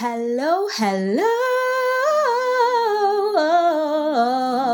Hello, hello.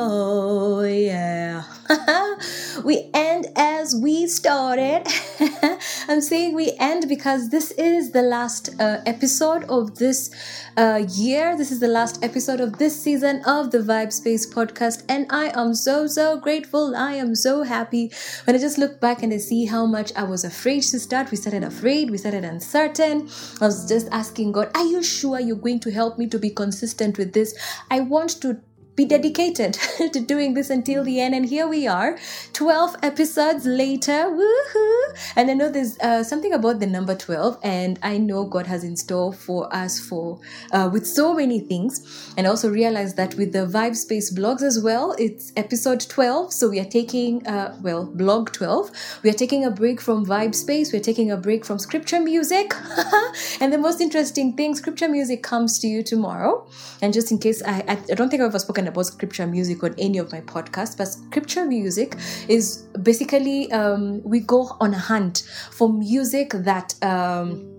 Oh, yeah. we end as we started. I'm saying we end because this is the last uh, episode of this uh, year. This is the last episode of this season of the Vibe Space podcast. And I am so, so grateful. I am so happy when I just look back and I see how much I was afraid to start. We started afraid, we started uncertain. I was just asking God, Are you sure you're going to help me to be consistent with this? I want to be dedicated to doing this until the end. And here we are, 12 episodes later. Woohoo! And I know there's uh, something about the number 12, and I know God has in store for us for uh, with so many things. And I also realized that with the Vibe Space blogs as well, it's episode 12. So we are taking, uh, well, blog 12. We are taking a break from Vibe Space. We're taking a break from scripture music. and the most interesting thing, scripture music comes to you tomorrow. And just in case, I, I, I don't think I've ever spoken about scripture music on any of my podcasts, but scripture music is basically um, we go on a hunt for music that um,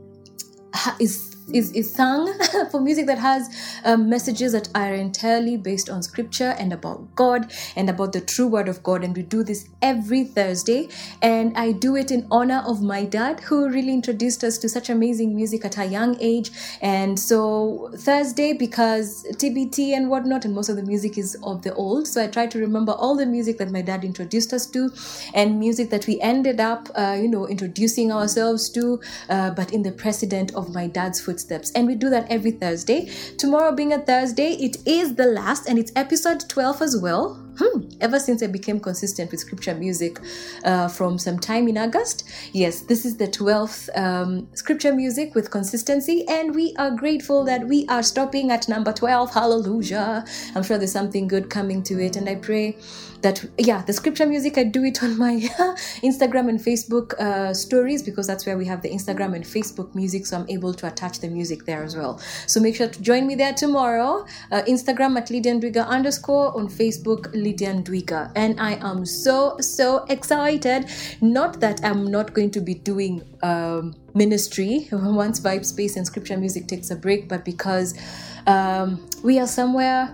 is is, is sung for music that has um, messages that are entirely based on scripture and about God and about the true word of God. And we do this every Thursday. And I do it in honor of my dad, who really introduced us to such amazing music at a young age. And so Thursday, because TBT and whatnot, and most of the music is of the old. So I try to remember all the music that my dad introduced us to and music that we ended up, uh, you know, introducing ourselves to, uh, but in the precedent of my dad's footsteps footsteps. And we do that every Thursday. Tomorrow being a Thursday, it is the last and it's episode 12 as well. Hmm. Ever since I became consistent with scripture music uh, from some time in August, yes, this is the 12th um, scripture music with consistency, and we are grateful that we are stopping at number 12. Hallelujah. I'm sure there's something good coming to it, and I pray that yeah the scripture music i do it on my instagram and facebook uh, stories because that's where we have the instagram and facebook music so i'm able to attach the music there as well so make sure to join me there tomorrow uh, instagram at lydia ndwiga underscore on facebook lydia ndwiga and i am so so excited. Not that i'm not going to be doing um, ministry. Once vibe space and scripture music takes a break but because um, we are somewhere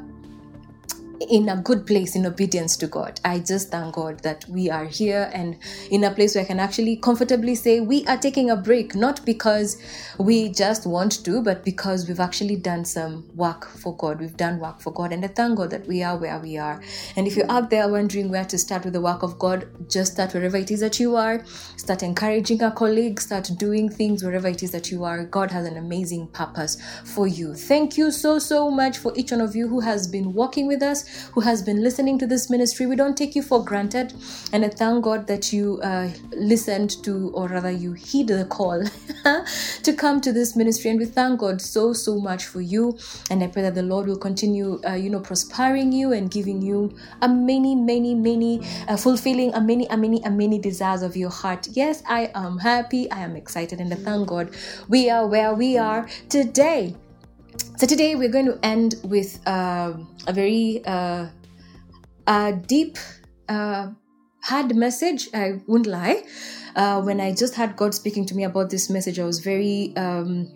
in a good place in obedience to God. I just thank God that we are here and in a place where I can actually comfortably say we are taking a break, not because we just want to, but because we've actually done some work for God. We've done work for God. And I thank God that we are where we are. And if you're out there wondering where to start with the work of God, just start wherever it is that you are. Start encouraging our colleagues, start doing things wherever it is that you are. God has an amazing purpose for you. Thank you so, so much for each one of you who has been walking with us who has been listening to this ministry. We don't take you for granted. And I thank God that you uh, listened to, or rather, you heed the call to come to this ministry. And we thank God so, so much for you. And I pray that the Lord will continue, uh, you know, prospering you and giving you a many, many, many, uh, fulfilling a many, a many, a many desires of your heart. Yes, I am happy. I am excited. And I thank God we are where we are today. So today we're going to end with uh, a very uh, a deep, uh, hard message. I won't lie. Uh, when I just had God speaking to me about this message, I was very. Um,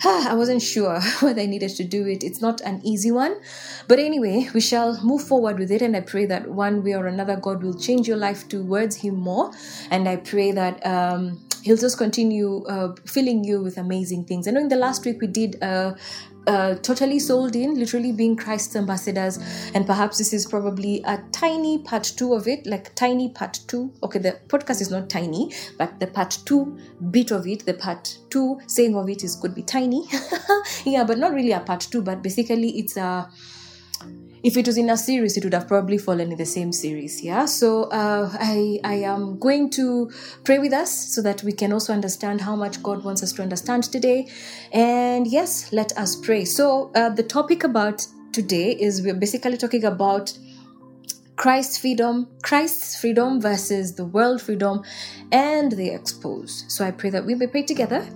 I wasn't sure whether I needed to do it. It's not an easy one. But anyway, we shall move forward with it. And I pray that one way or another, God will change your life towards Him more. And I pray that um, He'll just continue uh, filling you with amazing things. I know in the last week we did uh, uh, totally sold in, literally being Christ's ambassadors. And perhaps this is probably a tiny part two of it, like tiny part two. Okay, the podcast is not tiny, but the part two bit of it, the part two saying of it is could be tiny. yeah, but not really a part two, but basically it's a if it was in a series it would have probably fallen in the same series yeah so uh, i i am going to pray with us so that we can also understand how much god wants us to understand today and yes let us pray so uh, the topic about today is we're basically talking about Christ's freedom, Christ's freedom versus the world freedom, and the expose. So I pray that we may pray together.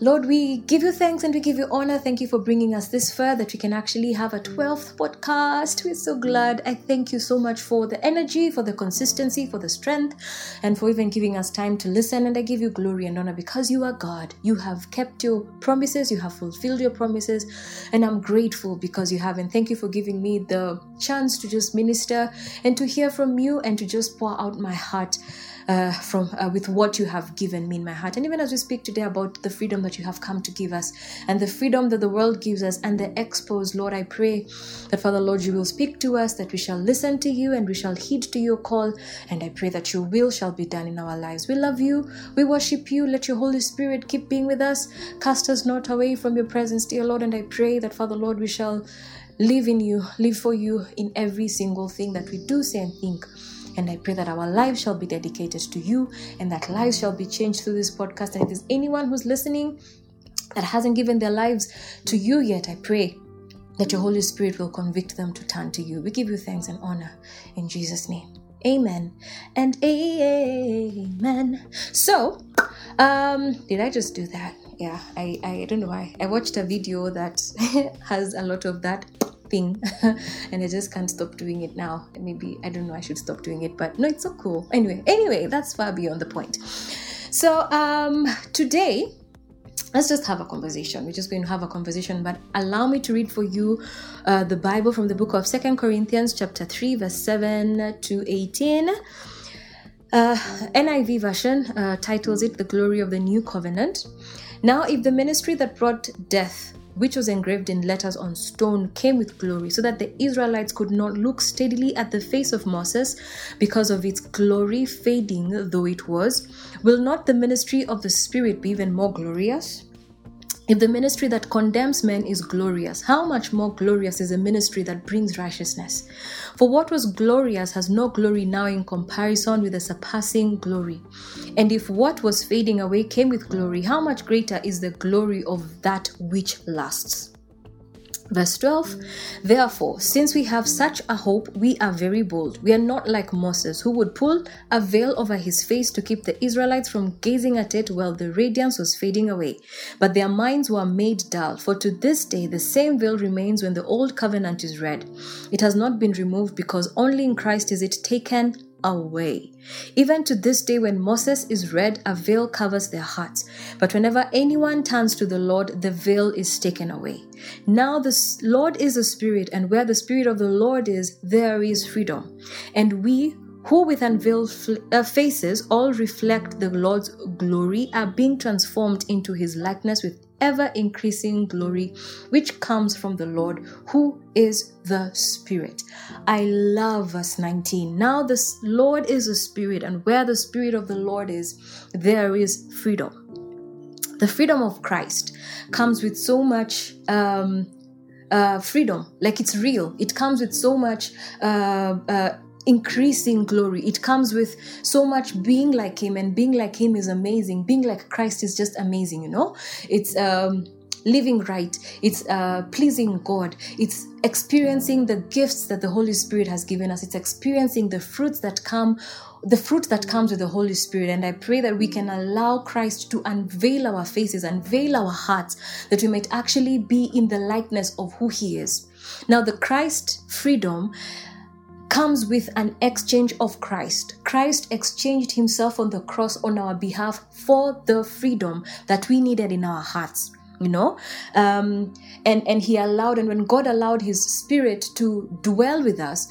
Lord, we give you thanks and we give you honor. Thank you for bringing us this far that we can actually have a 12th podcast. We're so glad. I thank you so much for the energy, for the consistency, for the strength, and for even giving us time to listen. And I give you glory and honor because you are God. You have kept your promises, you have fulfilled your promises, and I'm grateful because you have. And thank you for giving me the chance to just minister and to hear from you and to just pour out my heart uh, from uh, with what you have given me in my heart. And even as we speak today about the freedom that you have come to give us and the freedom that the world gives us and the expose, Lord, I pray that Father Lord, you will speak to us, that we shall listen to you and we shall heed to your call. And I pray that your will shall be done in our lives. We love you. We worship you. Let your Holy Spirit keep being with us. Cast us not away from your presence, dear Lord. And I pray that Father Lord, we shall live in you, live for you in every single thing that we do say and think. And I pray that our lives shall be dedicated to you and that lives shall be changed through this podcast. And if there's anyone who's listening that hasn't given their lives to you yet, I pray that your Holy Spirit will convict them to turn to you. We give you thanks and honor in Jesus' name. Amen and amen. So, um, did I just do that? Yeah, I, I don't know why. I watched a video that has a lot of that thing and I just can't stop doing it now. Maybe I don't know, I should stop doing it, but no, it's so cool. Anyway, anyway, that's far beyond the point. So um today let's just have a conversation we're just going to have a conversation but allow me to read for you uh, the bible from the book of second corinthians chapter 3 verse 7 to 18 uh, niv version uh, titles it the glory of the new covenant now if the ministry that brought death which was engraved in letters on stone, came with glory, so that the Israelites could not look steadily at the face of Moses because of its glory fading though it was. Will not the ministry of the Spirit be even more glorious? If the ministry that condemns men is glorious, how much more glorious is a ministry that brings righteousness? For what was glorious has no glory now in comparison with the surpassing glory. And if what was fading away came with glory, how much greater is the glory of that which lasts? Verse 12 Therefore, since we have such a hope, we are very bold. We are not like Moses, who would pull a veil over his face to keep the Israelites from gazing at it while the radiance was fading away. But their minds were made dull, for to this day the same veil remains when the old covenant is read. It has not been removed because only in Christ is it taken away. Even to this day, when Moses is read, a veil covers their hearts. But whenever anyone turns to the Lord, the veil is taken away. Now the Lord is a spirit, and where the spirit of the Lord is, there is freedom. And we who with unveiled uh, faces all reflect the Lord's glory are being transformed into his likeness with ever increasing glory, which comes from the Lord, who is the Spirit. I love verse 19. Now, the Lord is a Spirit, and where the Spirit of the Lord is, there is freedom. The freedom of Christ comes with so much um, uh, freedom, like it's real. It comes with so much uh, uh, increasing glory. It comes with so much being like Him, and being like Him is amazing. Being like Christ is just amazing, you know? It's um, living right, it's uh, pleasing God, it's experiencing the gifts that the Holy Spirit has given us, it's experiencing the fruits that come. The fruit that comes with the Holy Spirit, and I pray that we can allow Christ to unveil our faces, unveil our hearts, that we might actually be in the likeness of who He is. Now, the Christ freedom comes with an exchange of Christ. Christ exchanged himself on the cross on our behalf for the freedom that we needed in our hearts you know um, and and he allowed and when god allowed his spirit to dwell with us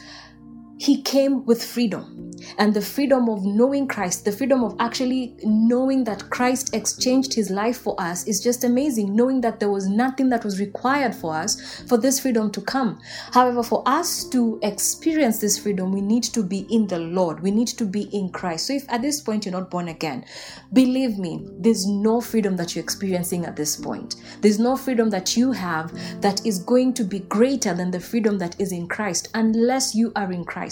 he came with freedom and the freedom of knowing Christ, the freedom of actually knowing that Christ exchanged his life for us is just amazing. Knowing that there was nothing that was required for us for this freedom to come. However, for us to experience this freedom, we need to be in the Lord, we need to be in Christ. So, if at this point you're not born again, believe me, there's no freedom that you're experiencing at this point. There's no freedom that you have that is going to be greater than the freedom that is in Christ unless you are in Christ.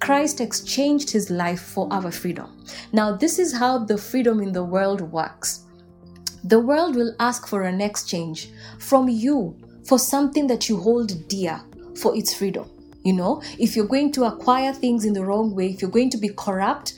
Christ exchanged his life for our freedom. Now, this is how the freedom in the world works. The world will ask for an exchange from you for something that you hold dear for its freedom. You know, if you're going to acquire things in the wrong way, if you're going to be corrupt,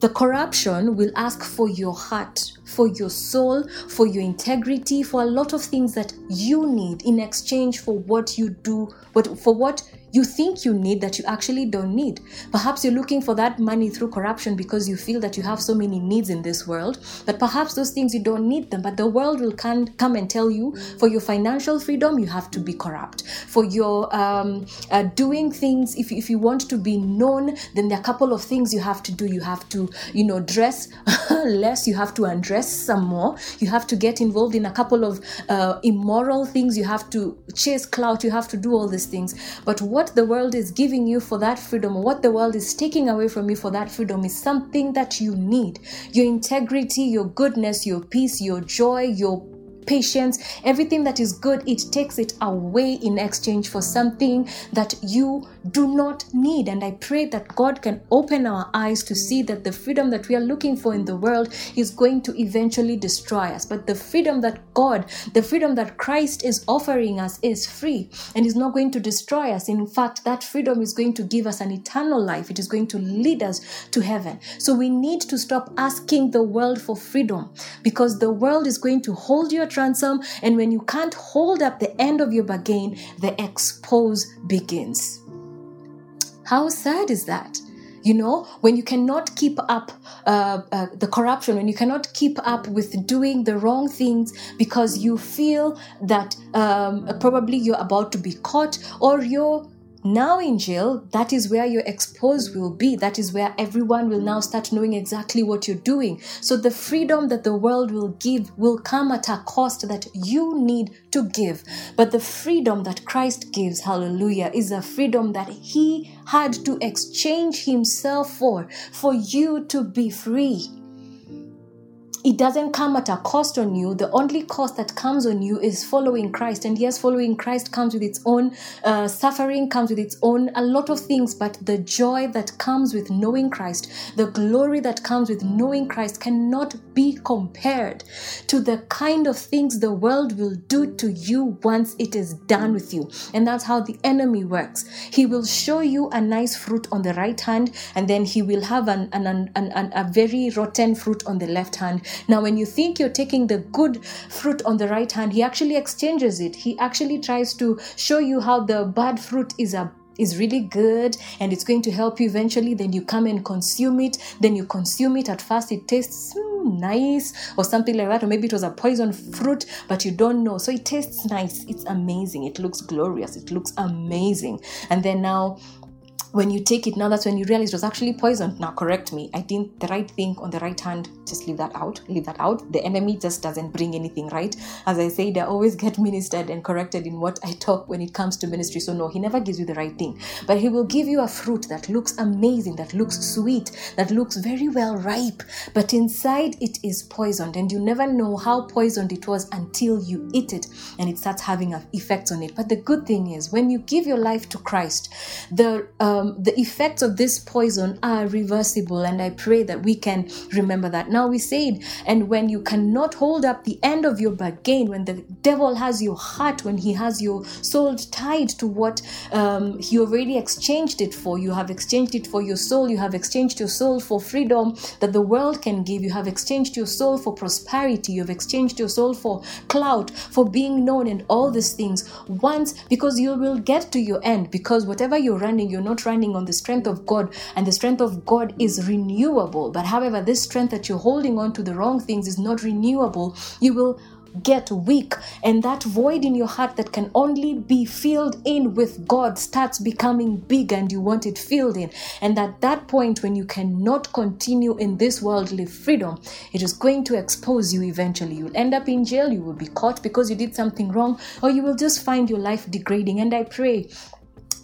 the corruption will ask for your heart, for your soul, for your integrity, for a lot of things that you need in exchange for what you do, but for what you think you need that you actually don't need. Perhaps you're looking for that money through corruption because you feel that you have so many needs in this world, but perhaps those things you don't need them. But the world will come and tell you for your financial freedom, you have to be corrupt. For your um, uh, doing things, if, if you want to be known, then there are a couple of things you have to do. You have to, you know, dress less, you have to undress some more, you have to get involved in a couple of uh, immoral things, you have to chase clout, you have to do all these things. But what what the world is giving you for that freedom, or what the world is taking away from you for that freedom, is something that you need. Your integrity, your goodness, your peace, your joy, your patience, everything that is good, it takes it away in exchange for something that you do not need. And I pray that God can open our eyes to see that the freedom that we are looking for in the world is going to eventually destroy us. But the freedom that God, the freedom that Christ is offering us is free and is not going to destroy us. In fact, that freedom is going to give us an eternal life, it is going to lead us to heaven. So we need to stop asking the world for freedom because the world is going to hold you ransom. And when you can't hold up the end of your bargain, the expose begins. How sad is that? You know, when you cannot keep up uh, uh, the corruption, when you cannot keep up with doing the wrong things because you feel that um, probably you're about to be caught or you're now in jail, that is where your expose will be. That is where everyone will now start knowing exactly what you're doing. So the freedom that the world will give will come at a cost that you need to give. But the freedom that Christ gives, hallelujah, is a freedom that He had to exchange Himself for, for you to be free it doesn't come at a cost on you. The only cost that comes on you is following Christ. And yes, following Christ comes with its own uh, suffering, comes with its own a lot of things. But the joy that comes with knowing Christ, the glory that comes with knowing Christ, cannot be compared to the kind of things the world will do to you once it is done with you. And that's how the enemy works. He will show you a nice fruit on the right hand, and then he will have an, an, an, an a very rotten fruit on the left hand now, when you think you're taking the good fruit on the right hand, he actually exchanges it. He actually tries to show you how the bad fruit is a is really good and it's going to help you eventually. Then you come and consume it. Then you consume it. At first it tastes mm, nice or something like that or maybe it was a poison fruit but you don't know. So it tastes nice. It's amazing. It looks glorious. It looks amazing. And then now when you take it now that's when you realize it was actually poisoned. now correct me. I didn't the right thing on the right hand just leave that out leave that out. The enemy just doesn't bring anything right? As i said i always get ministered and corrected in what i talk when it comes to ministry. So no he never gives you the right thing. But he will give you a fruit that looks amazing that looks sweet that looks very well ripe. But inside it is poisoned. And you never know how poisoned it was until you eat it and it starts having effects on it. But the good thing is when you give your life to christ the uh, um, the effects of this poison are reversible. And I pray that we can remember that. Now we said, and when you cannot hold up the end of your bargain, when the devil has your heart, when he has your soul tied to what um, he already exchanged it for, you have exchanged it for your soul, you have exchanged your soul for freedom that the world can give, you have exchanged your soul for prosperity, you have exchanged your soul for clout, for being known, and all these things. Once, because you will get to your end, because whatever you're running, you're not running on the strength of God, and the strength of God is renewable. But however, this strength that you're holding on to the wrong things is not renewable, you will get weak. And that void in your heart that can only be filled in with God starts becoming big and you want it filled in. And at that point when you cannot continue in this worldly freedom it is going to expose you eventually. You'll end up in jail you will be caught because you did something wrong or you will just find your life degrading. And I pray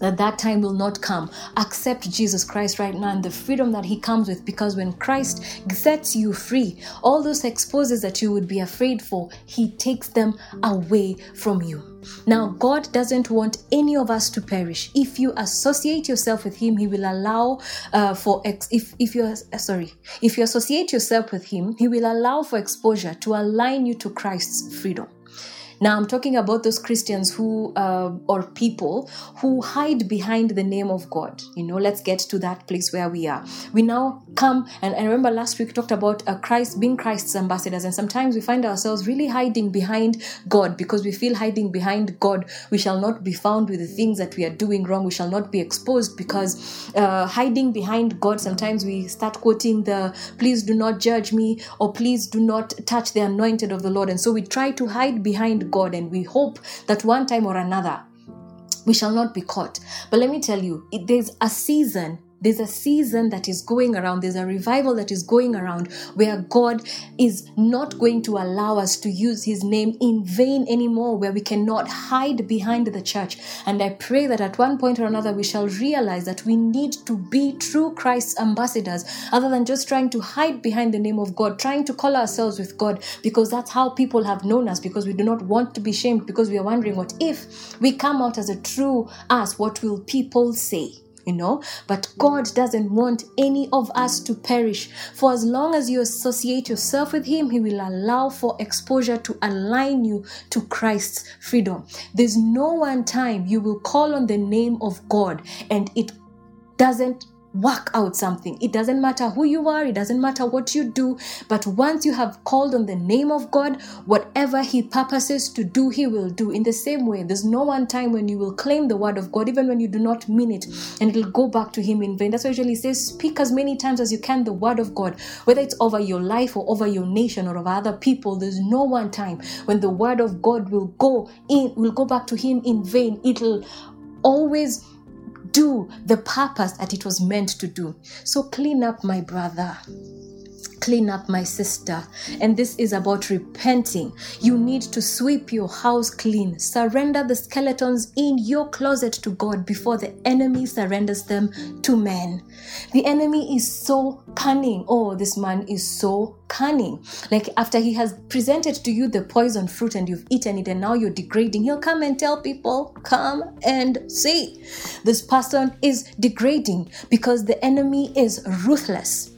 that that time will not come. Accept Jesus Christ right now and the freedom that he comes with because when Christ sets you free, all those exposes that you would be afraid for, he takes them away from you. Now, God doesn't want any of us to perish. If you associate yourself with Him, He will allow uh, for ex- if if you uh, sorry if you associate yourself with Him, He will allow for exposure to align you to Christ's freedom. Now, I'm talking about those Christians who, uh, or people who hide behind the name of God. You know, let's get to that place where we are. We now come, and I remember last week we talked about uh, Christ being Christ's ambassadors, and sometimes we find ourselves really hiding behind God because we feel hiding behind God, we shall not be found with the things that we are doing wrong. We shall not be exposed because uh, hiding behind God, sometimes we start quoting the please do not judge me or please do not touch the anointed of the Lord. And so we try to hide behind God and we hope that one time or another we shall not be caught. But let me tell you, it, there's a season there's a season that is going around, there's a revival that is going around where God is not going to allow us to use His name in vain anymore, where we cannot hide behind the church. And I pray that at one point or another we shall realize that we need to be true Christ's ambassadors, other than just trying to hide behind the name of God, trying to call ourselves with God, because that's how people have known us, because we do not want to be shamed, because we are wondering what if we come out as a true us, what will people say? You know. But God doesn't want any of us to perish. For as long as you associate yourself with Him, He will allow for exposure to align you to Christ's freedom. There's no one time you will call on the name of God and it doesn't work out something. It doesn't matter who you are, it doesn't matter what you do, but once you have called on the name of God, whatever He purposes to do, He will do. In the same way, there's no one time when you will claim the word of God, even when you do not mean it, and it'll go back to Him in vain. That's why usually says, Speak as many times as you can the word of God, whether it's over your life or over your nation or over other people. There's no one time when the word of God will go in, will go back to Him in vain. It'll always do the purpose that it was meant to do. So clean up, my brother clean up, my sister. And this is about repenting. You need to sweep your house clean. Surrender the skeletons in your closet to God before the enemy surrenders them to men. The enemy is so cunning. Oh, this man is so cunning. Like after he has presented to you the poison fruit and you've eaten it and now you're degrading, he'll come and tell people, come and see. This person is degrading because the enemy is ruthless.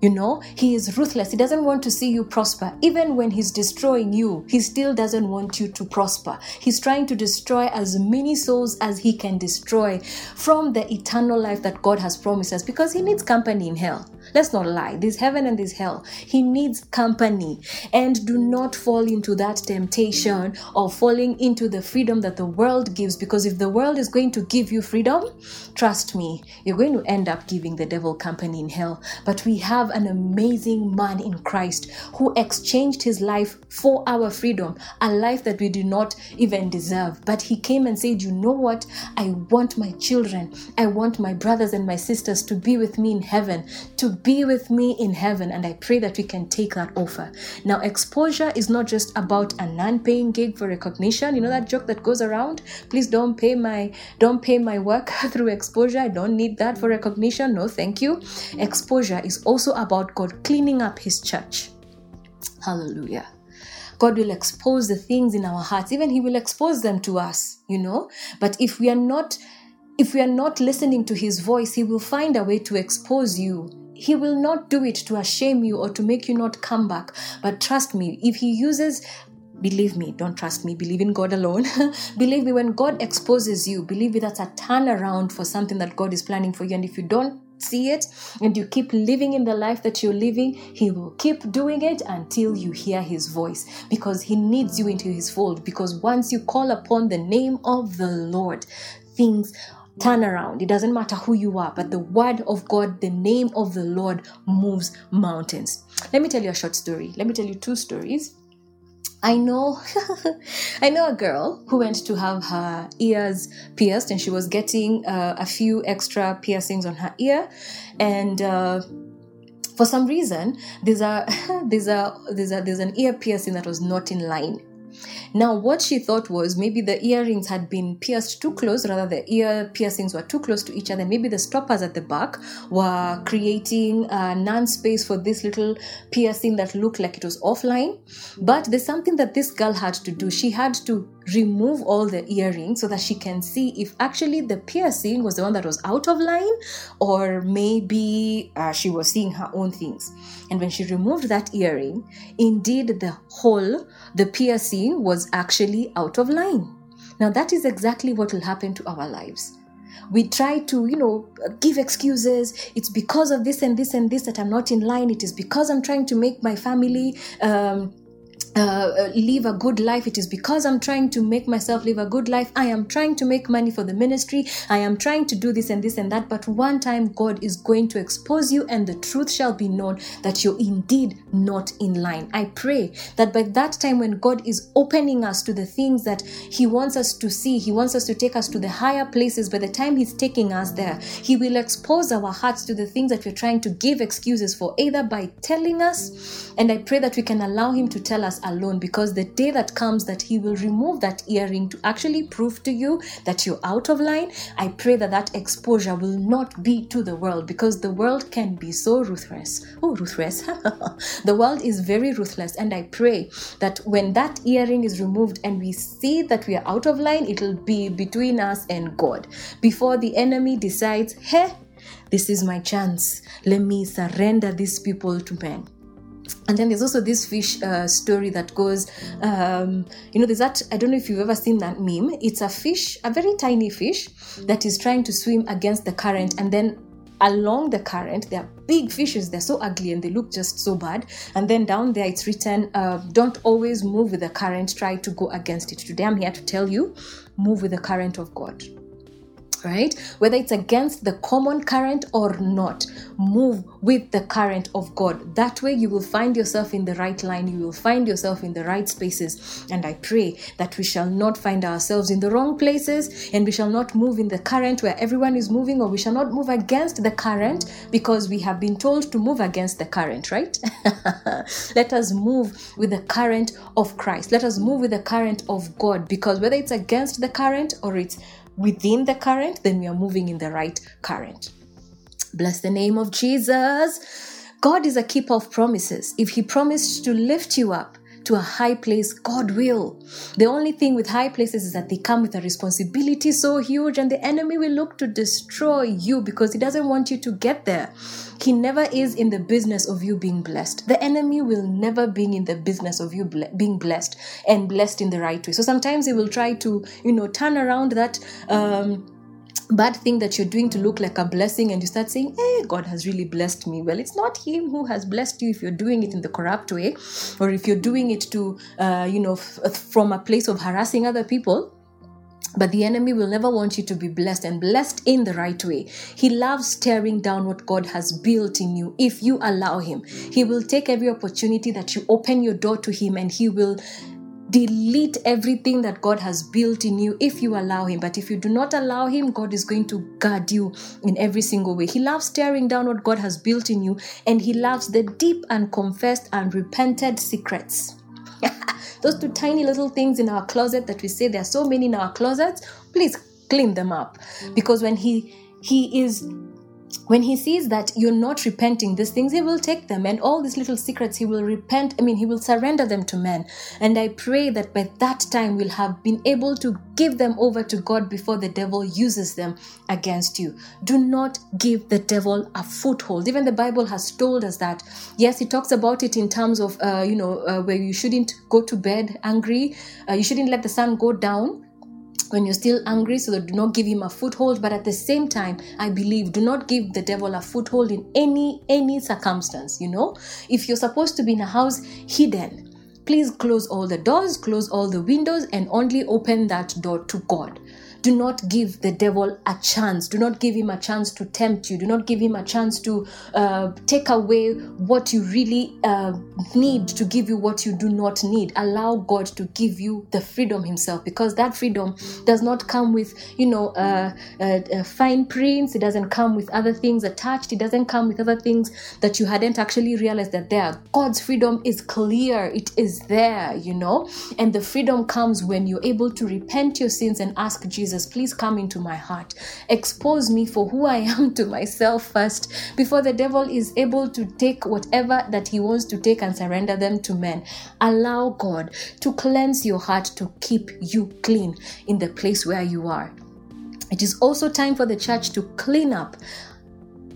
You know, he is ruthless. He doesn't want to see you prosper. Even when he's destroying you, he still doesn't want you to prosper. He's trying to destroy as many souls as he can destroy from the eternal life that God has promised us because he needs company in hell. Let's not lie. There's heaven and there's hell. He needs company. And do not fall into that temptation of falling into the freedom that the world gives. Because if the world is going to give you freedom, trust me, you're going to end up giving the devil company in hell. But we have an amazing man in Christ who exchanged his life for our freedom, a life that we do not even deserve. But he came and said, You know what? I want my children, I want my brothers and my sisters to be with me in heaven, to be with me in heaven. And I pray that we can take that offer. Now, exposure is not just about a non-paying gig for recognition. You know that joke that goes around? Please don't pay my don't pay my work through exposure. I don't need that for recognition. No, thank you. Exposure is also about God cleaning up his church. Hallelujah. God will expose the things in our hearts. Even He will expose them to us, you know. But if we are not if we are not listening to his voice, he will find a way to expose you he will not do it to shame you or to make you not come back. But trust me, if He uses believe me don't trust me believe in god alone. Believe me when god exposes you believe me that's a turnaround for something that god is planning for you. And if you don't see it and you keep living in the life that you're living he will keep doing it until you hear his voice. Because he needs you into his fold. Because once you call upon the name of the lord things turn around. It doesn't matter who you are, but the word of God, the name of the Lord moves mountains. Let me tell you a short story. Let me tell you two stories. I know I know a girl who went to have her ears pierced and she was getting uh, a few extra piercings on her ear and uh, for some reason there's a there's a there's a there's an ear piercing that was not in line now, what she thought was maybe the earrings had been pierced too close, rather, the ear piercings were too close to each other. Maybe the stoppers at the back were creating a non space for this little piercing that looked like it was offline. But there's something that this girl had to do. She had to remove all the earrings so that she can see if actually the piercing was the one that was out of line or maybe uh, she was seeing her own things. And when she removed that earring, indeed the hole, the piercing was actually out of line. Now, that is exactly what will happen to our lives we try to you know give excuses it's because of this and this and this that i'm not in line it is because i'm trying to make my family um, uh, uh, live a good life. It is because I'm trying to make myself live a good life. I am trying to make money for the ministry. I am trying to do this and this and that. But one time, God is going to expose you, and the truth shall be known that you're indeed not in line. I pray that by that time, when God is opening us to the things that He wants us to see, He wants us to take us to the higher places. By the time He's taking us there, He will expose our hearts to the things that we're trying to give excuses for, either by telling us, and I pray that we can allow Him to tell us alone because the day that comes that he will remove that earring to actually prove to you that you're out of line i pray that that exposure will not be to the world because the world can be so ruthless. Oh ruthless. The world is very ruthless and i pray that when that earring is removed and we see that we are out of line it'll be between us and god. Before the enemy decides hey this is my chance. Let me surrender these people to men and then there's also this fish uh, story that goes um, you know there's that i don't know if you've ever seen that meme. It's a fish a very tiny fish that is trying to swim against the current. And then along the current there are big fishes. They're so ugly and they look just so bad. And then down there it's written uh, don't always move with the current. Try to go against it. Today i'm here to tell you move with the current of god right? Whether it's against the common current or not, move with the current of God. That way, you will find yourself in the right line, you will find yourself in the right spaces. And I pray that we shall not find ourselves in the wrong places and we shall not move in the current where everyone is moving, or we shall not move against the current because we have been told to move against the current, right? Let us move with the current of Christ. Let us move with the current of God because whether it's against the current or it's within the current, then we are moving in the right current. Bless the name of Jesus. God is a keeper of promises. If He promised to lift you up, to a high place, God will. The only thing with high places is that they come with a responsibility so huge, and the enemy will look to destroy you because he doesn't want you to get there. He never is in the business of you being blessed. The enemy will never be in the business of you ble- being blessed and blessed in the right way. So sometimes he will try to, you know, turn around that. Um, bad thing that you're doing to look like a blessing and you start saying hey god has really blessed me well it's not him who has blessed you if you're doing it in the corrupt way or if you're doing it to uh, you know f- from a place of harassing other people but the enemy will never want you to be blessed and blessed in the right way. He loves tearing down what God has built in you if you allow Him. He will take every opportunity that you open your door to Him and He will delete everything that God has built in you if you allow Him. But if you do not allow Him, God is going to guard you in every single way. He loves tearing down what God has built in you, and He loves the deep and confessed and repented secrets. Those two tiny little things in our closet that we say there are so many in our closets, please clean them up. Because when He He is when he sees that you're not repenting these things, he will take them and all these little secrets, he will repent. I mean, he will surrender them to men. And I pray that by that time we'll have been able to give them over to God before the devil uses them against you. Do not give the devil a foothold. Even the Bible has told us that. Yes, he talks about it in terms of, uh, you know, uh, where you shouldn't go to bed angry, uh, you shouldn't let the sun go down when you're still angry so that do not give him a foothold but at the same time i believe do not give the devil a foothold in any any circumstance you know? If you're supposed to be in a house hidden please close all the doors close all the windows and only open that door to god do not give the devil a chance. Do not give him a chance to tempt you. Do not give him a chance to uh, take away what you really uh, need to give you what you do not need. Allow God to give you the freedom Himself because that freedom does not come with, you know, uh, uh, uh fine prints. It doesn't come with other things attached. It doesn't come with other things that you hadn't actually realized that there. God's freedom is clear. It is there, you know. And the freedom comes when you're able to repent your sins and ask Jesus, please come into my heart. Expose me for who I am to myself first before the devil is able to take whatever that he wants to take and surrender them to men. Allow God to cleanse your heart to keep you clean in the place where you are. It is also time for the church to clean up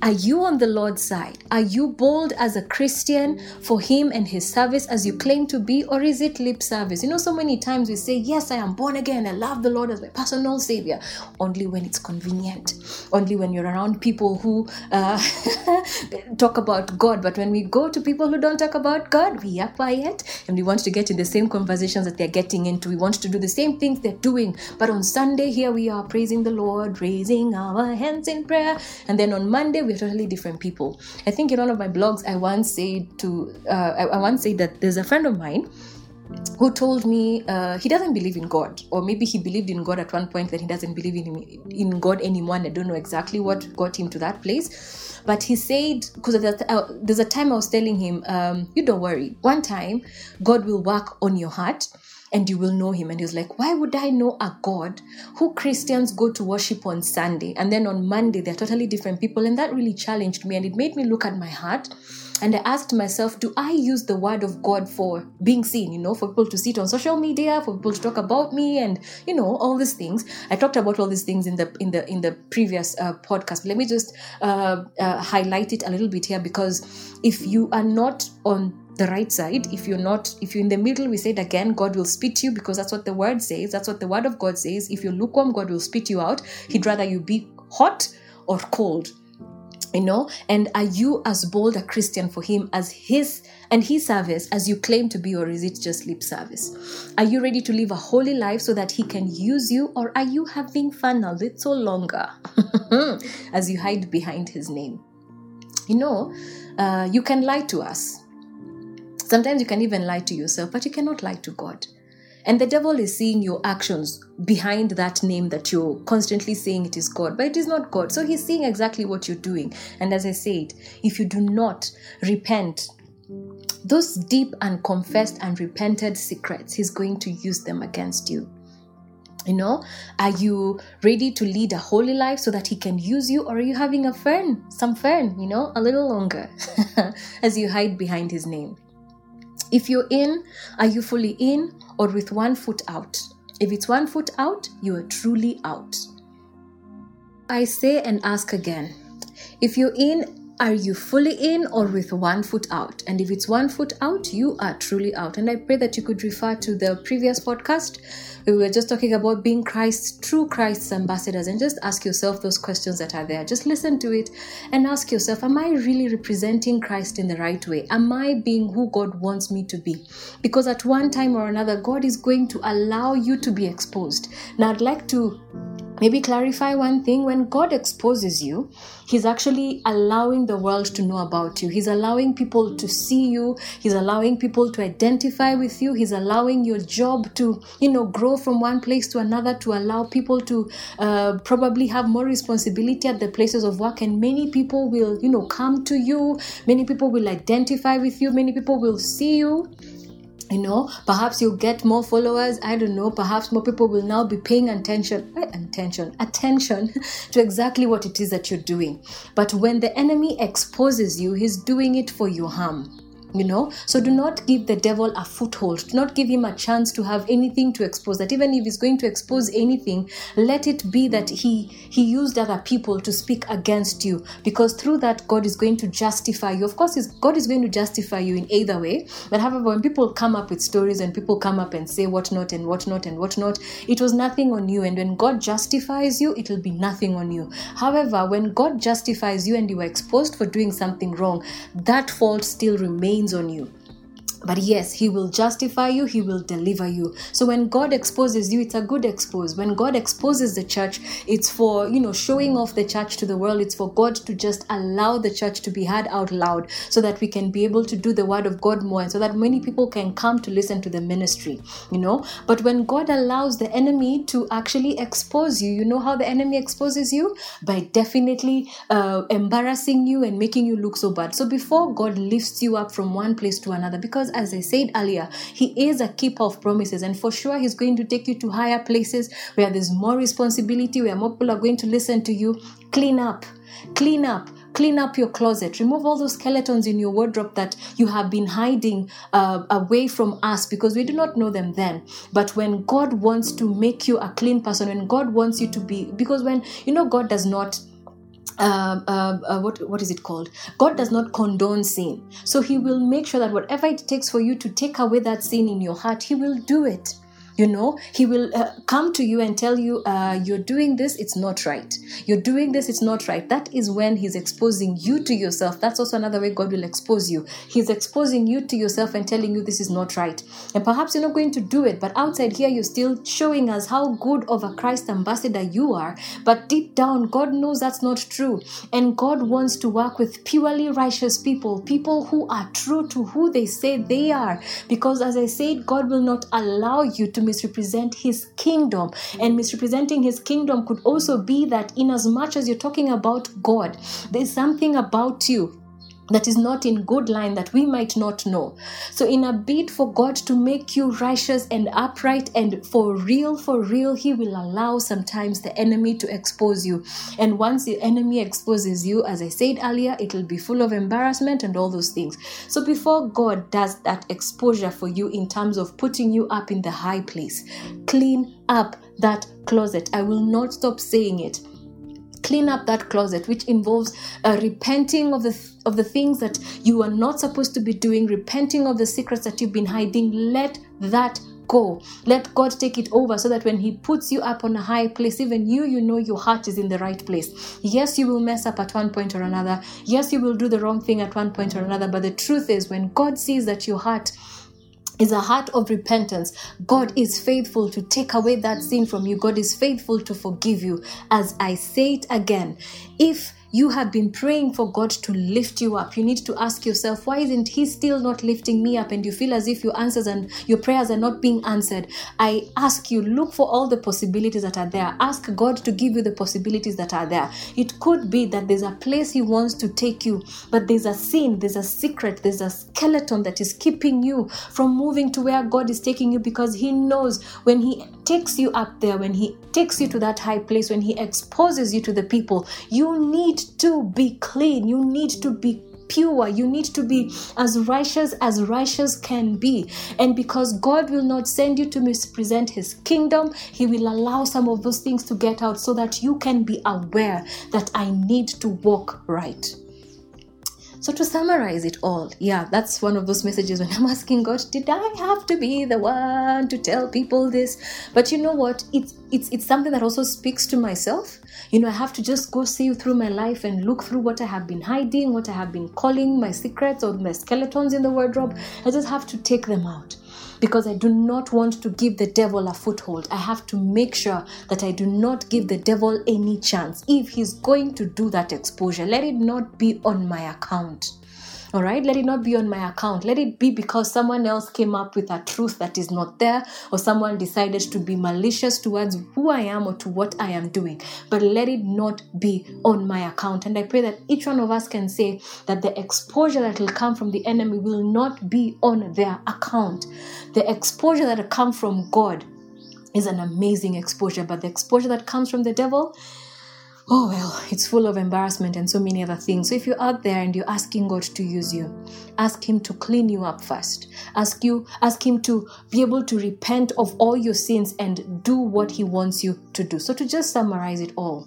are you on the Lord's side? Are you bold as a Christian for Him and His service as you claim to be, or is it lip service? You know, so many times we say, Yes, I am born again. I love the Lord as my personal Savior. Only when it's convenient, only when you're around people who uh, talk about God. But when we go to people who don't talk about God, we are quiet and we want to get in the same conversations that they're getting into. We want to do the same things they're doing. But on Sunday, here we are praising the Lord, raising our hands in prayer. And then on Monday, we we're totally different people. I think in one of my blogs, I once said to, uh, I, I once said that there's a friend of mine who told me uh, he doesn't believe in God, or maybe he believed in God at one point, that he doesn't believe in in God anymore. And I don't know exactly what got him to that place, but he said because uh, there's a time I was telling him, um, "You don't worry. One time, God will work on your heart." And you will know him. And he was like, Why would I know a God who Christians go to worship on Sunday and then on Monday they're totally different people? And that really challenged me and it made me look at my heart. And I asked myself, do I use the word of God for being seen, you know, for people to see it on social media, for people to talk about me and, you know, all these things. I talked about all these things in the in the in the previous uh, podcast. Let me just uh, uh, highlight it a little bit here because if you are not on the right side. If you're not if you're in the middle we said again god will spit you because that's what the word says. That's what the word of god says. If you're lukewarm god will spit you out. He'd rather you be hot or cold you know? And are you as bold a christian for him as his and his service as you claim to be or is it just lip service? Are you ready to live a holy life so that he can use you or are you having fun a little longer as you hide behind his name? You know uh, you can lie to us Sometimes you can even lie to yourself, but you cannot lie to God. And the devil is seeing your actions behind that name that you're constantly saying it is God, but it is not God. So he's seeing exactly what you're doing. And as I said, if you do not repent, those deep and confessed and repented secrets, he's going to use them against you. You know, are you ready to lead a holy life so that he can use you, or are you having a fern, some fern, you know, a little longer as you hide behind his name? If you're in, are you fully in or with one foot out? If it's one foot out, you are truly out. I say and ask again. If you're in, are you fully in or with one foot out? And if it's one foot out, you are truly out. And I pray that you could refer to the previous podcast we were just talking about being Christ's true Christ's ambassadors and just ask yourself those questions that are there. Just listen to it and ask yourself, Am I really representing Christ in the right way? Am I being who God wants me to be? Because at one time or another, God is going to allow you to be exposed. Now, I'd like to maybe clarify one thing when God exposes you, He's actually allowing the world to know about you. He's allowing people to see you. He's allowing people to identify with you. He's allowing your job to, you know, grow from one place to another to allow people to uh, probably have more responsibility at the places of work. And many people will, you know, come to you. Many people will identify with you. Many people will see you you know perhaps you'll get more followers. I don't know. Perhaps more people will now be paying attention eh, attention attention to exactly what it is that you're doing. But when the enemy exposes you he's doing it for your harm you know? So do not give the devil a foothold. Do not give him a chance to have anything to expose that. Even if he's going to expose anything let it be that he he used other people to speak against you. Because through that god is going to justify you. Of course god is going to justify you in either way. But however when people come up with stories and people come up and say what not and what not and what not it was nothing on you. And when god justifies you it will be nothing on you. However when god justifies you and you are exposed for doing something wrong that fault still remains on you but yes he will justify you he will deliver you. So when god exposes you it's a good expose. When god exposes the church it's for you know showing off the church to the world. It's for god to just allow the church to be heard out loud so that we can be able to do the word of god more and so that many people can come to listen to the ministry you know. But when god allows the enemy to actually expose you you know how the enemy exposes you? By definitely uh, embarrassing you and making you look so bad. So before god lifts you up from one place to another because as I said earlier, He is a keeper of promises. And for sure, He's going to take you to higher places where there's more responsibility, where more people are going to listen to you. Clean up, clean up clean up your closet remove all those skeletons in your wardrobe that you have been hiding uh, away from us because we do not know them then but when god wants to make you a clean person when god wants you to be because when you know god does not uh, uh, what what is it called? God does not condone sin, so He will make sure that whatever it takes for you to take away that sin in your heart, He will do it you know he will uh, come to you and tell you uh, you're doing this it's not right. You're doing this it's not right. That is when he's exposing you to yourself. That's also another way god will expose you. He's exposing you to yourself and telling you this is not right. And perhaps you're not going to do it but outside here you're still showing us how good of a christ ambassador you are. But deep down god knows that's not true. And god wants to work with purely righteous people people who are true to who they say they are. Because as i said god will not allow you to misrepresent his kingdom. And misrepresenting his kingdom could also be that, in as much as you're talking about God, there's something about you that is not in good line that we might not know. So, in a bid for God to make you righteous and upright and for real, for real, He will allow sometimes the enemy to expose you. And once the enemy exposes you, as I said earlier, it will be full of embarrassment and all those things. So, before God does that exposure for you in terms of putting you up in the high place, clean up that closet. I will not stop saying it clean up that closet which involves uh, repenting of the of the things that you are not supposed to be doing repenting of the secrets that you've been hiding. Let that go. Let god take it over so that when he puts you up on a high place even you you know your heart is in the right place. Yes you will mess up at one point or another. Yes you will do the wrong thing at one point or another. But the truth is when god sees that your heart is a heart of repentance. God is faithful to take away that sin from you. God is faithful to forgive you. As I say it again, if you have been praying for God to lift you up. You need to ask yourself, why isn't He still not lifting me up? And you feel as if your answers and your prayers are not being answered. I ask you, look for all the possibilities that are there. Ask God to give you the possibilities that are there. It could be that there's a place He wants to take you, but there's a sin, there's a secret, there's a skeleton that is keeping you from moving to where God is taking you because He knows when He takes you up there, when He takes you to that high place, when He exposes you to the people, you need to be clean. You need to be pure. You need to be as righteous as righteous can be. And because God will not send you to mispresent His kingdom, He will allow some of those things to get out so that you can be aware that I need to walk right. So, to summarize it all, yeah, that's one of those messages when I'm asking God, did I have to be the one to tell people this? But you know what? It's it's it's something that also speaks to myself. You know, I have to just go see through my life and look through what I have been hiding, what I have been calling my secrets or my skeletons in the wardrobe. I just have to take them out because I do not want to give the devil a foothold. I have to make sure that I do not give the devil any chance. If he's going to do that exposure, let it not be on my account. All right, let it not be on my account. Let it be because someone else came up with a truth that is not there, or someone decided to be malicious towards who I am or to what I am doing. But let it not be on my account. And I pray that each one of us can say that the exposure that will come from the enemy will not be on their account. The exposure that will come from God is an amazing exposure, but the exposure that comes from the devil oh well it's full of embarrassment and so many other things. So if you're out there and you're asking god to use you ask him to clean you up first. Ask you ask him to be able to repent of all your sins and do what he wants you to do. So to just summarize it all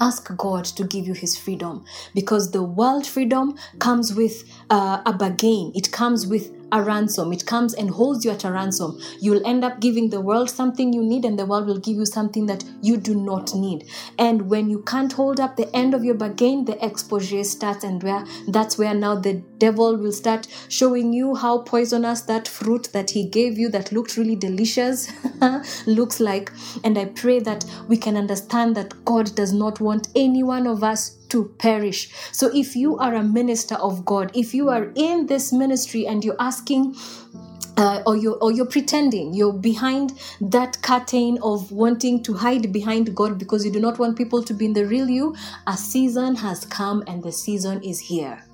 ask God to give you His freedom because the world freedom comes with uh, a bargain, it comes with a ransom. It comes and holds you at a ransom. You'll end up giving the world something you need, and the world will give you something that you do not need. And when you can't hold up the end of your bargain, the exposure starts, and where that's where now the devil will start showing you how poisonous that fruit that he gave you that looked really delicious looks like. And I pray that we can understand that God does not want any one of us to perish. So if you are a minister of God, if you are in this ministry and you're asking uh, or you're or you're pretending you're behind that curtain of wanting to hide behind God because you do not want people to be in the real you. A season has come and the season is here.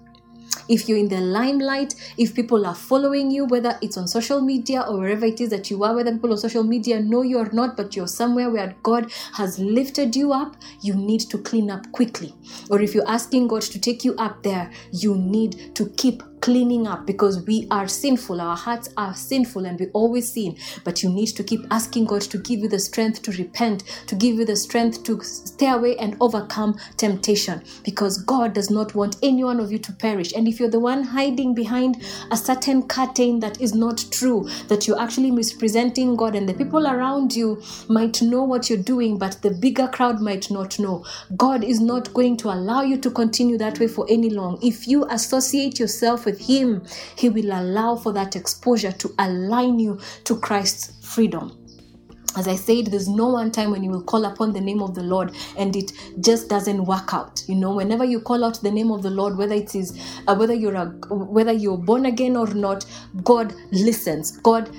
If you're in the limelight, if people are following you, whether it's on social media or wherever it is that you are, whether people on social media know you or not, but you're somewhere where God has lifted you up, you need to clean up quickly. Or if you're asking God to take you up there, you need to keep cleaning up because we are sinful. Our hearts are sinful and we always sin. But you need to keep asking God to give you the strength to repent, to give you the strength to stay away and overcome temptation because God does not want any one of you to perish. And if you're the one hiding behind a certain curtain that is not true, that you're actually misrepresenting God and the people around you might know what you're doing, but the bigger crowd might not know, God is not going to allow you to continue that way for any long. If you associate yourself with with Him, He will allow for that exposure to align you to Christ's freedom. As I said, there's no one time when you will call upon the name of the Lord and it just doesn't work out. You know, whenever you call out the name of the Lord, whether it is uh, whether you're a, whether you're born again or not, God listens. God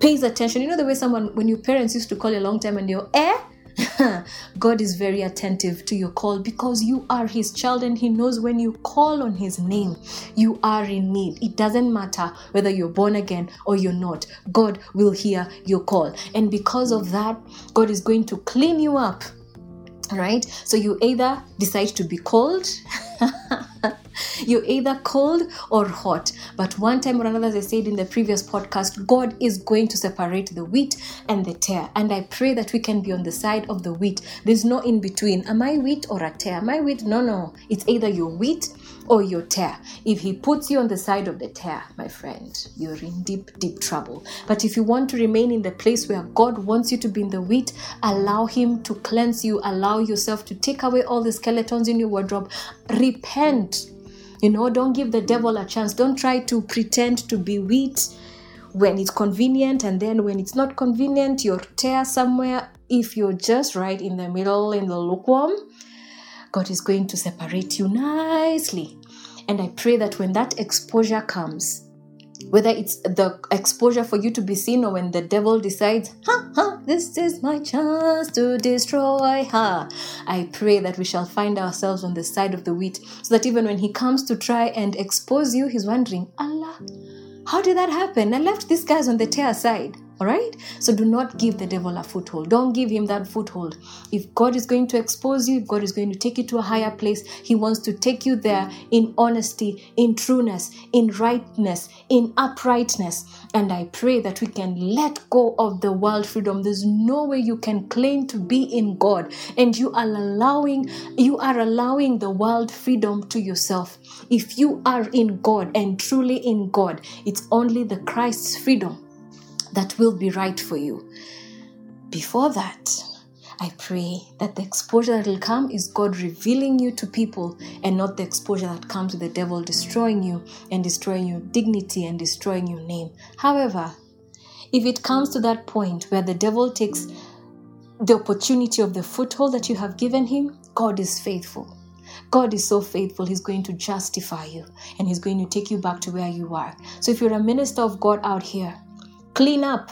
pays attention. You know the way someone when your parents used to call you a long time and you're eh God is very attentive to your call because you are His child and He knows when you call on His name, you are in need. It doesn't matter whether you're born again or you're not, God will hear your call. And because of that, God is going to clean you up. Right? So you either decide to be cold. You're either cold or hot. But one time or another, as I said in the previous podcast, God is going to separate the wheat and the tare. And I pray that we can be on the side of the wheat. There's no in between. Am I wheat or a tare? Am I wheat? No, no. It's either your wheat or your tare. If He puts you on the side of the tare, my friend, you're in deep, deep trouble. But if you want to remain in the place where God wants you to be in the wheat, allow Him to cleanse you, allow yourself to take away all the skeletons in your wardrobe. Repent you know, don't give the devil a chance. Don't try to pretend to be wheat when it's convenient, and then when it's not convenient, you're tare somewhere. If you're just right in the middle, in the lukewarm, God is going to separate you nicely. And I pray that when that exposure comes, whether it's the exposure for you to be seen or when the devil decides, ha ha, this is my chance to destroy her. I pray that we shall find ourselves on the side of the wheat so that even when he comes to try and expose you, he's wondering, Allah, how did that happen? I left these guys on the tare side. All right? So do not give the devil a foothold. Don't give him that foothold. If God is going to expose you, God is going to take you to a higher place, He wants to take you there in honesty, in trueness, in rightness, in uprightness. And I pray that we can let go of the world freedom. There's no way you can claim to be in God and you are allowing you are allowing the world freedom to yourself. If you are in God and truly in God, it's only the Christ's freedom that will be right for you. Before that, I pray that the exposure that will come is God revealing you to people and not the exposure that comes with the devil destroying you and destroying your dignity and destroying your name. However, if it comes to that point where the devil takes the opportunity of the foothold that you have given him, God is faithful. God is so faithful, He's going to justify you and He's going to take you back to where you are. So, if you're a minister of God out here, Clean up.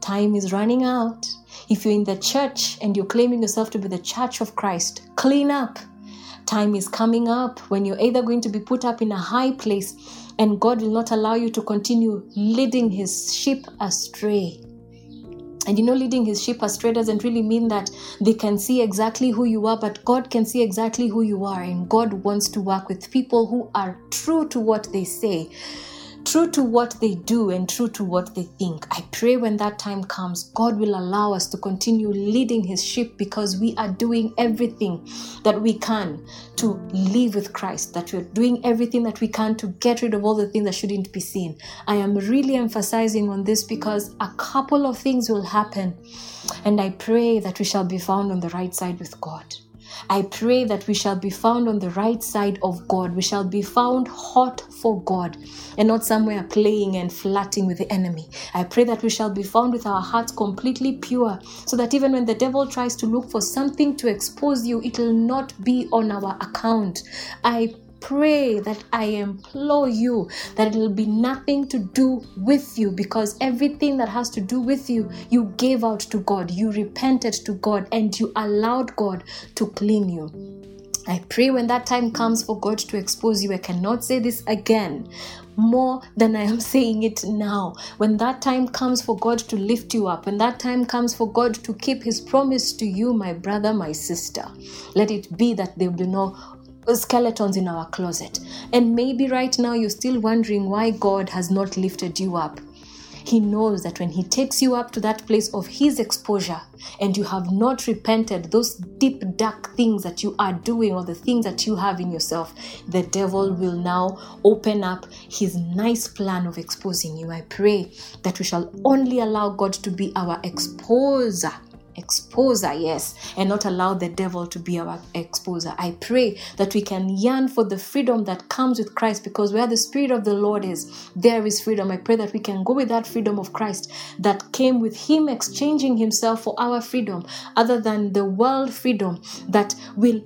Time is running out. If you're in the church and you're claiming yourself to be the church of Christ, clean up. Time is coming up when you're either going to be put up in a high place and God will not allow you to continue leading his sheep astray. And you know, leading his sheep astray doesn't really mean that they can see exactly who you are, but God can see exactly who you are. And God wants to work with people who are true to what they say true to what they do and true to what they think. I pray when that time comes, God will allow us to continue leading His sheep because we are doing everything that we can to live with Christ, that we're doing everything that we can to get rid of all the things that shouldn't be seen. I am really emphasizing on this because a couple of things will happen, and I pray that we shall be found on the right side with God. I pray that we shall be found on the right side of God. We shall be found hot for God and not somewhere playing and flirting with the enemy. I pray that we shall be found with our hearts completely pure so that even when the devil tries to look for something to expose you, it will not be on our account. I pray that I implore you that it will be nothing to do with you because everything that has to do with you, you gave out to God, you repented to God, and you allowed God to clean you. I pray when that time comes for God to expose you, I cannot say this again more than I am saying it now. When that time comes for God to lift you up, when that time comes for God to keep His promise to you, my brother, my sister, let it be that there will be no skeletons in our closet. And maybe right now you're still wondering why God has not lifted you up. He knows that when He takes you up to that place of His exposure and you have not repented, those deep, dark things that you are doing or the things that you have in yourself, the devil will now open up His nice plan of exposing you. I pray that we shall only allow God to be our exposer exposer, yes, and not allow the devil to be our exposer. I pray that we can yearn for the freedom that comes with Christ because where the Spirit of the Lord is, there is freedom. I pray that we can go with that freedom of Christ that came with Him exchanging Himself for our freedom, other than the world freedom that will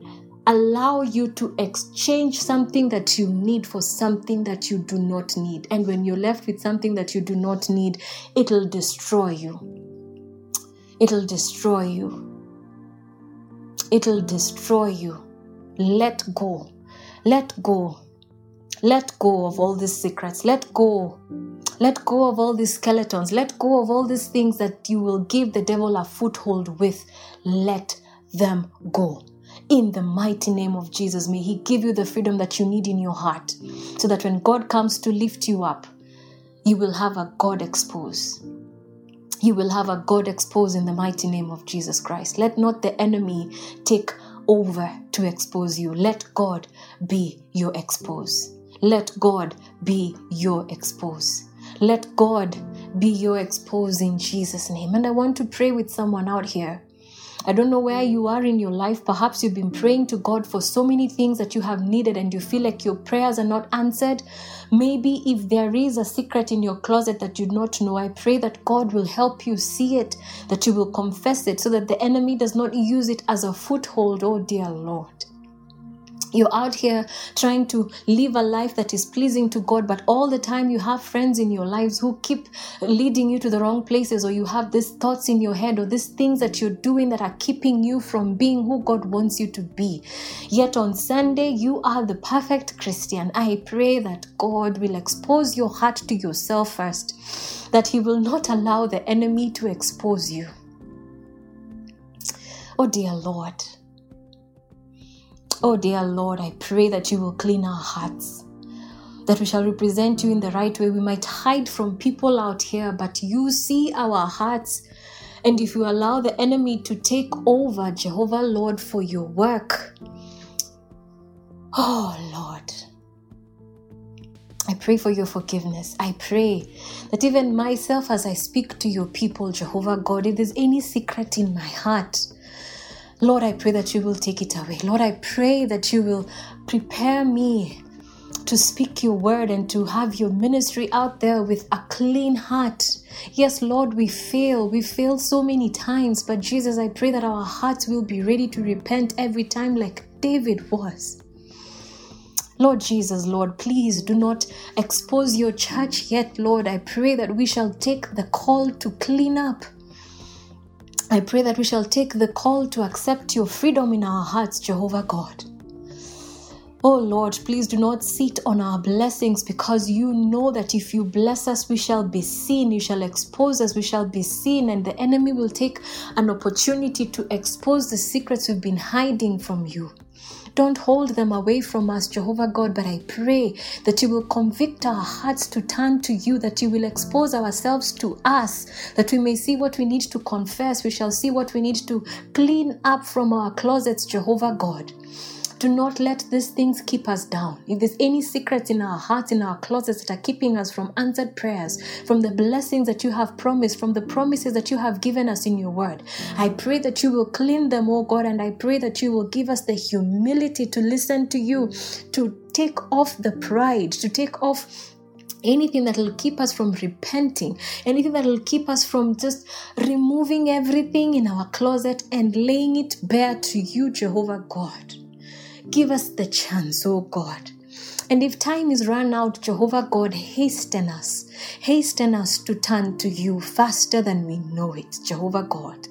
allow you to exchange something that you need for something that you do not need. And when you're left with something that you do not need, it'll destroy you it'll destroy you. It'll destroy you. Let go. Let go. Let go of all these secrets. Let go. Let go of all these skeletons. Let go of all these things that you will give the devil a foothold with. Let them go. In the mighty name of Jesus, may He give you the freedom that you need in your heart so that when God comes to lift you up, you will have a God expose you will have a God exposed in the mighty name of Jesus Christ. Let not the enemy take over to expose you. Let God be your expose. Let God be your expose. Let God be your expose in Jesus' name. And I want to pray with someone out here I don't know where you are in your life. Perhaps you've been praying to God for so many things that you have needed and you feel like your prayers are not answered. Maybe if there is a secret in your closet that you do not know, I pray that God will help you see it, that you will confess it so that the enemy does not use it as a foothold. Oh, dear Lord. You're out here trying to live a life that is pleasing to God, but all the time you have friends in your lives who keep leading you to the wrong places, or you have these thoughts in your head, or these things that you're doing that are keeping you from being who God wants you to be. Yet on Sunday, you are the perfect Christian. I pray that God will expose your heart to yourself first, that He will not allow the enemy to expose you. Oh, dear Lord. Oh, dear Lord, I pray that you will clean our hearts, that we shall represent you in the right way. We might hide from people out here, but you see our hearts. And if you allow the enemy to take over, Jehovah Lord, for your work, oh Lord, I pray for your forgiveness. I pray that even myself, as I speak to your people, Jehovah God, if there's any secret in my heart, Lord, I pray that you will take it away. Lord, I pray that you will prepare me to speak your word and to have your ministry out there with a clean heart. Yes, Lord, we fail. We fail so many times, but Jesus, I pray that our hearts will be ready to repent every time, like David was. Lord Jesus, Lord, please do not expose your church yet, Lord. I pray that we shall take the call to clean up I pray that we shall take the call to accept your freedom in our hearts, Jehovah God. Oh Lord, please do not sit on our blessings because you know that if you bless us, we shall be seen. You shall expose us, we shall be seen, and the enemy will take an opportunity to expose the secrets we've been hiding from you. Don't hold them away from us, Jehovah God, but I pray that you will convict our hearts to turn to you, that you will expose ourselves to us, that we may see what we need to confess. We shall see what we need to clean up from our closets, Jehovah God. Do not let these things keep us down. If there's any secrets in our hearts, in our closets that are keeping us from answered prayers, from the blessings that you have promised, from the promises that you have given us in your word, I pray that you will clean them, oh God, and I pray that you will give us the humility to listen to you, to take off the pride, to take off anything that will keep us from repenting, anything that will keep us from just removing everything in our closet and laying it bare to you, Jehovah God. Give us the chance, oh God. And if time is run out, Jehovah God, hasten us. Hasten us to turn to you faster than we know it, Jehovah God.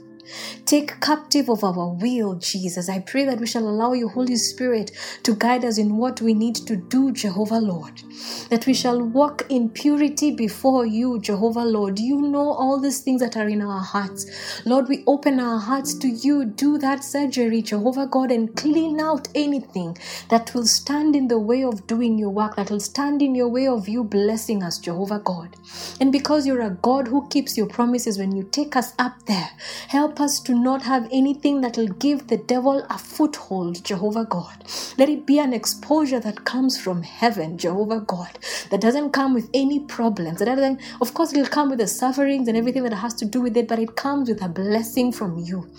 Take captive of our will, Jesus. I pray that we shall allow your Holy Spirit to guide us in what we need to do, Jehovah Lord. That we shall walk in purity before you, Jehovah Lord. You know all these things that are in our hearts. Lord, we open our hearts to you. Do that surgery, Jehovah God, and clean out anything that will stand in the way of doing your work, that will stand in your way of you blessing us, Jehovah God. And because you're a God who keeps your promises when you take us up there, help us to not have anything that will give the devil a foothold, Jehovah God. Let it be an exposure that comes from heaven, Jehovah God, that doesn't come with any problems. That doesn't, of course, it'll come with the sufferings and everything that has to do with it, but it comes with a blessing from you.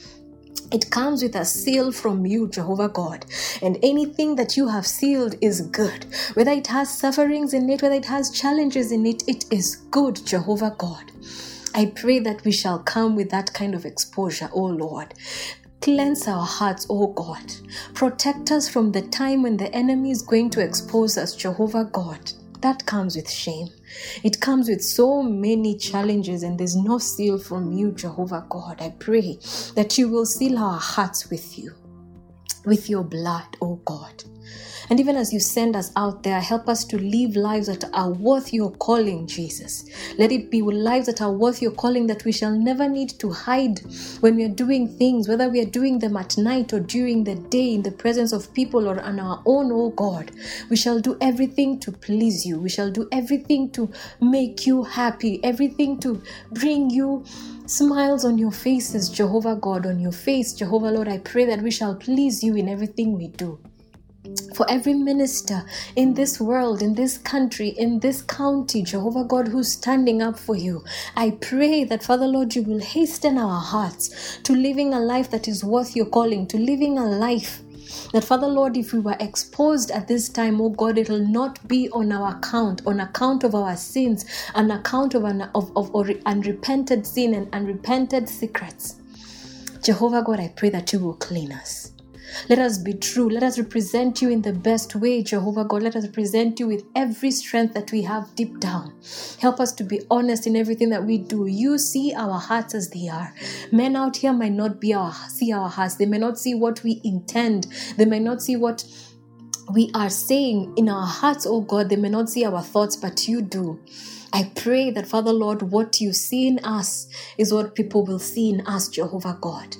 It comes with a seal from you, Jehovah God. And anything that you have sealed is good. Whether it has sufferings in it, whether it has challenges in it, it is good, Jehovah God. I pray that we shall come with that kind of exposure, O Lord. Cleanse our hearts, O God. Protect us from the time when the enemy is going to expose us, Jehovah God. That comes with shame. It comes with so many challenges, and there's no seal from you, Jehovah God. I pray that you will seal our hearts with you, with your blood, O God. And even as you send us out there, help us to live lives that are worth your calling, Jesus. Let it be lives that are worth your calling that we shall never need to hide when we are doing things, whether we are doing them at night or during the day in the presence of people or on our own, oh God. We shall do everything to please you. We shall do everything to make you happy, everything to bring you smiles on your faces, Jehovah God, on your face, Jehovah Lord. I pray that we shall please you in everything we do for every minister in this world, in this country, in this county, Jehovah God, who's standing up for you. I pray that, Father Lord, you will hasten our hearts to living a life that is worth your calling, to living a life that Father Lord, if we were exposed at this time, oh God, it will not be on our account, on account of our sins, on account of, an, of, of, of unrepented sin and unrepented secrets. Jehovah God, I pray that you will clean us. Let us be true. Let us represent you in the best way, Jehovah God. Let us represent you with every strength that we have deep down. Help us to be honest in everything that we do. You see our hearts as they are. Men out here might not be our see our hearts. They may not see what we intend. They may not see what we are saying in our hearts, oh God. They may not see our thoughts, but you do. I pray that, Father Lord, what you see in us is what people will see in us, Jehovah God.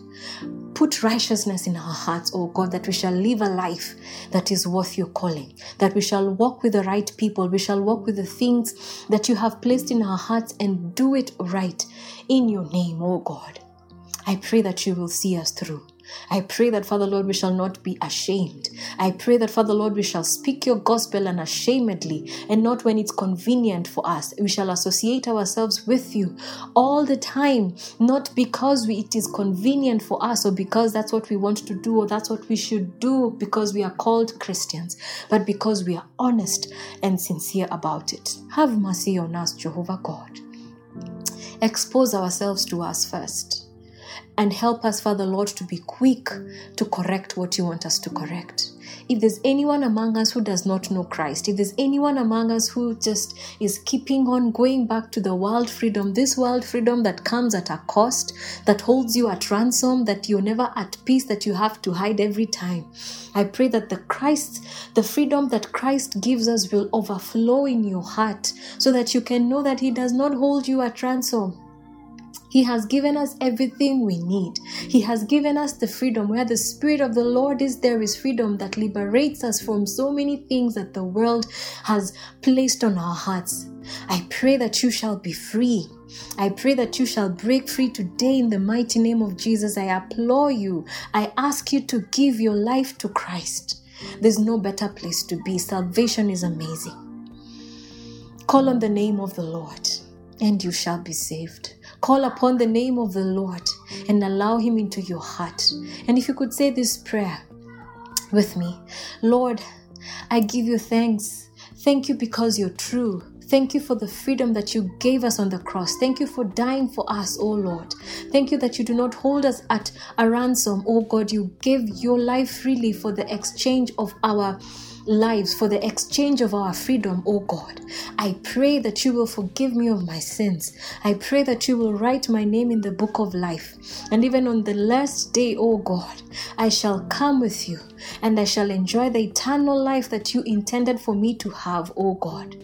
Put righteousness in our hearts, oh God, that we shall live a life that is worth your calling, that we shall walk with the right people, we shall walk with the things that you have placed in our hearts and do it right in your name, oh God. I pray that you will see us through. I pray that, Father Lord, we shall not be ashamed. I pray that, Father Lord, we shall speak your gospel unashamedly and not when it's convenient for us. We shall associate ourselves with you all the time, not because we, it is convenient for us or because that's what we want to do or that's what we should do because we are called Christians, but because we are honest and sincere about it. Have mercy on us, Jehovah God. Expose ourselves to us first and help us, Father Lord, to be quick to correct what you want us to correct. If there's anyone among us who does not know Christ, if there's anyone among us who just is keeping on going back to the world freedom, this world freedom that comes at a cost, that holds you at ransom, that you're never at peace, that you have to hide every time. I pray that the Christ, the freedom that Christ gives us will overflow in your heart so that you can know that He does not hold you at ransom he has given us everything we need. He has given us the freedom. Where the Spirit of the Lord is, there is freedom that liberates us from so many things that the world has placed on our hearts. I pray that you shall be free. I pray that you shall break free today in the mighty name of Jesus. I implore you. I ask you to give your life to Christ. There's no better place to be. Salvation is amazing. Call on the name of the Lord, and you shall be saved. Call upon the name of the Lord and allow Him into your heart. And if you could say this prayer with me Lord, I give you thanks. Thank you because you're true. Thank you for the freedom that you gave us on the cross. Thank you for dying for us, oh Lord. Thank you that you do not hold us at a ransom, oh God. You gave your life freely for the exchange of our lives for the exchange of our freedom, O God. I pray that you will forgive me of my sins. I pray that you will write my name in the book of life. And even on the last day, O God, I shall come with you and I shall enjoy the eternal life that you intended for me to have, O God.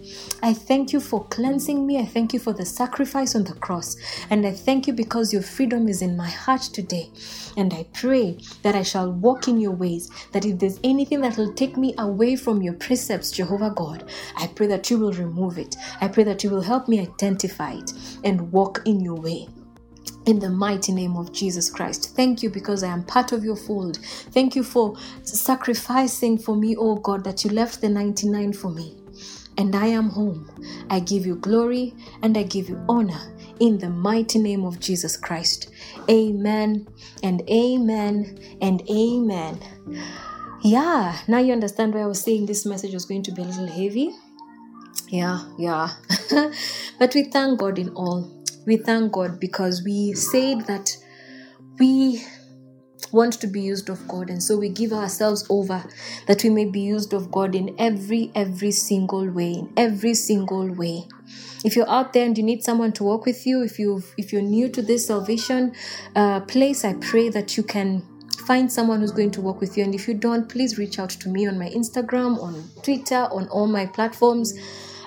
I thank you for cleansing me. I thank you for the sacrifice on the cross. And I thank you because your freedom is in my heart today. And I pray that I shall walk in your ways, that if there's anything that will take me from your precepts, Jehovah God, I pray that you will remove it. I pray that you will help me identify it and walk in your way in the mighty name of Jesus Christ. Thank you because I am part of your fold. Thank you for sacrificing for me, oh God, that you left the 99 for me. And I am home. I give you glory and I give you honor in the mighty name of Jesus Christ. Amen and amen and amen. Yeah, now you understand why I was saying this message was going to be a little heavy. Yeah, yeah. but we thank God in all we thank God because we said that we want to be used of God and so we give ourselves over that we may be used of God in every every single way in every single way if you're out there and you need someone to walk with you if you if you're new to this salvation uh, place I pray that you can find someone who's going to work with you and if you don't please reach out to me on my Instagram on Twitter on all my platforms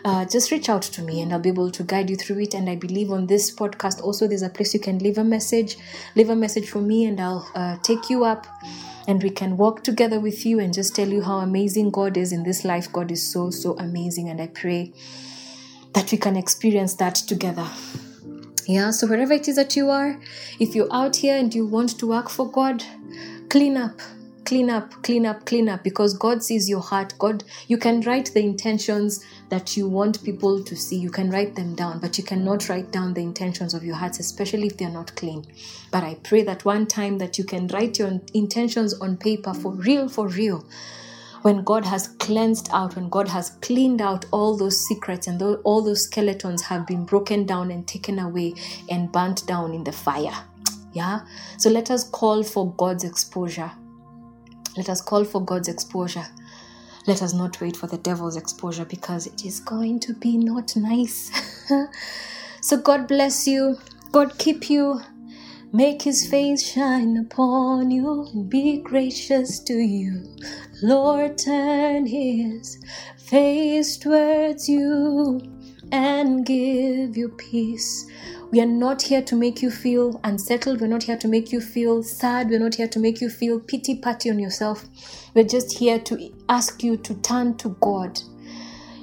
uh, just reach out to me and I'll be able to guide you through it. And I believe on this podcast also there's a place you can leave a message, leave a message for me, and I'll uh, take you up and we can walk together with you and just tell you how amazing God is in this life. God is so, so amazing. And I pray that we can experience that together. Yeah, so wherever it is that you are, if you're out here and you want to work for God, clean up, clean up, clean up, clean up because God sees your heart. God, you can write the intentions that you want people to see. You can write them down, but you cannot write down the intentions of your hearts, especially if they're not clean. But I pray that one time that you can write your intentions on paper for real, for real. When God has cleansed out, when God has cleaned out all those secrets and all those skeletons have been broken down and taken away and burnt down in the fire. Yeah? So let us call for God's exposure. Let us call for God's exposure let us not wait for the devil's exposure because it is going to be not nice. so, God bless you. God keep you. Make his face shine upon you and be gracious to you. Lord, turn his face towards you and give you peace. We are not here to make you feel unsettled. We're not here to make you feel sad. We're not here to make you feel pity party on yourself. We're just here to ask you to turn to God.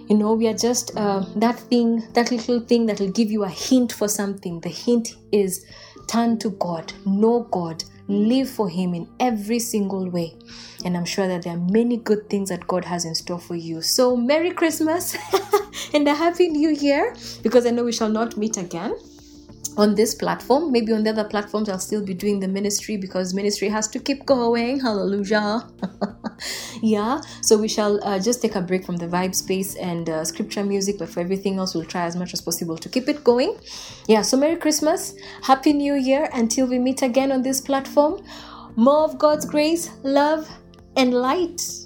You know, we are just uh, that thing, that little thing that will give you a hint for something. The hint is turn to God, know God, live for Him in every single way. And I'm sure that there are many good things that God has in store for you. So, Merry Christmas and a Happy New Year because I know we shall not meet again on this platform. Maybe on the other platforms, I'll still be doing the ministry because ministry has to keep going. Hallelujah. yeah. So we shall uh, just take a break from the vibe space and uh, scripture music, but for everything else, we'll try as much as possible to keep it going. Yeah. So Merry Christmas, Happy New Year until we meet again on this platform. More of God's grace, love, and light.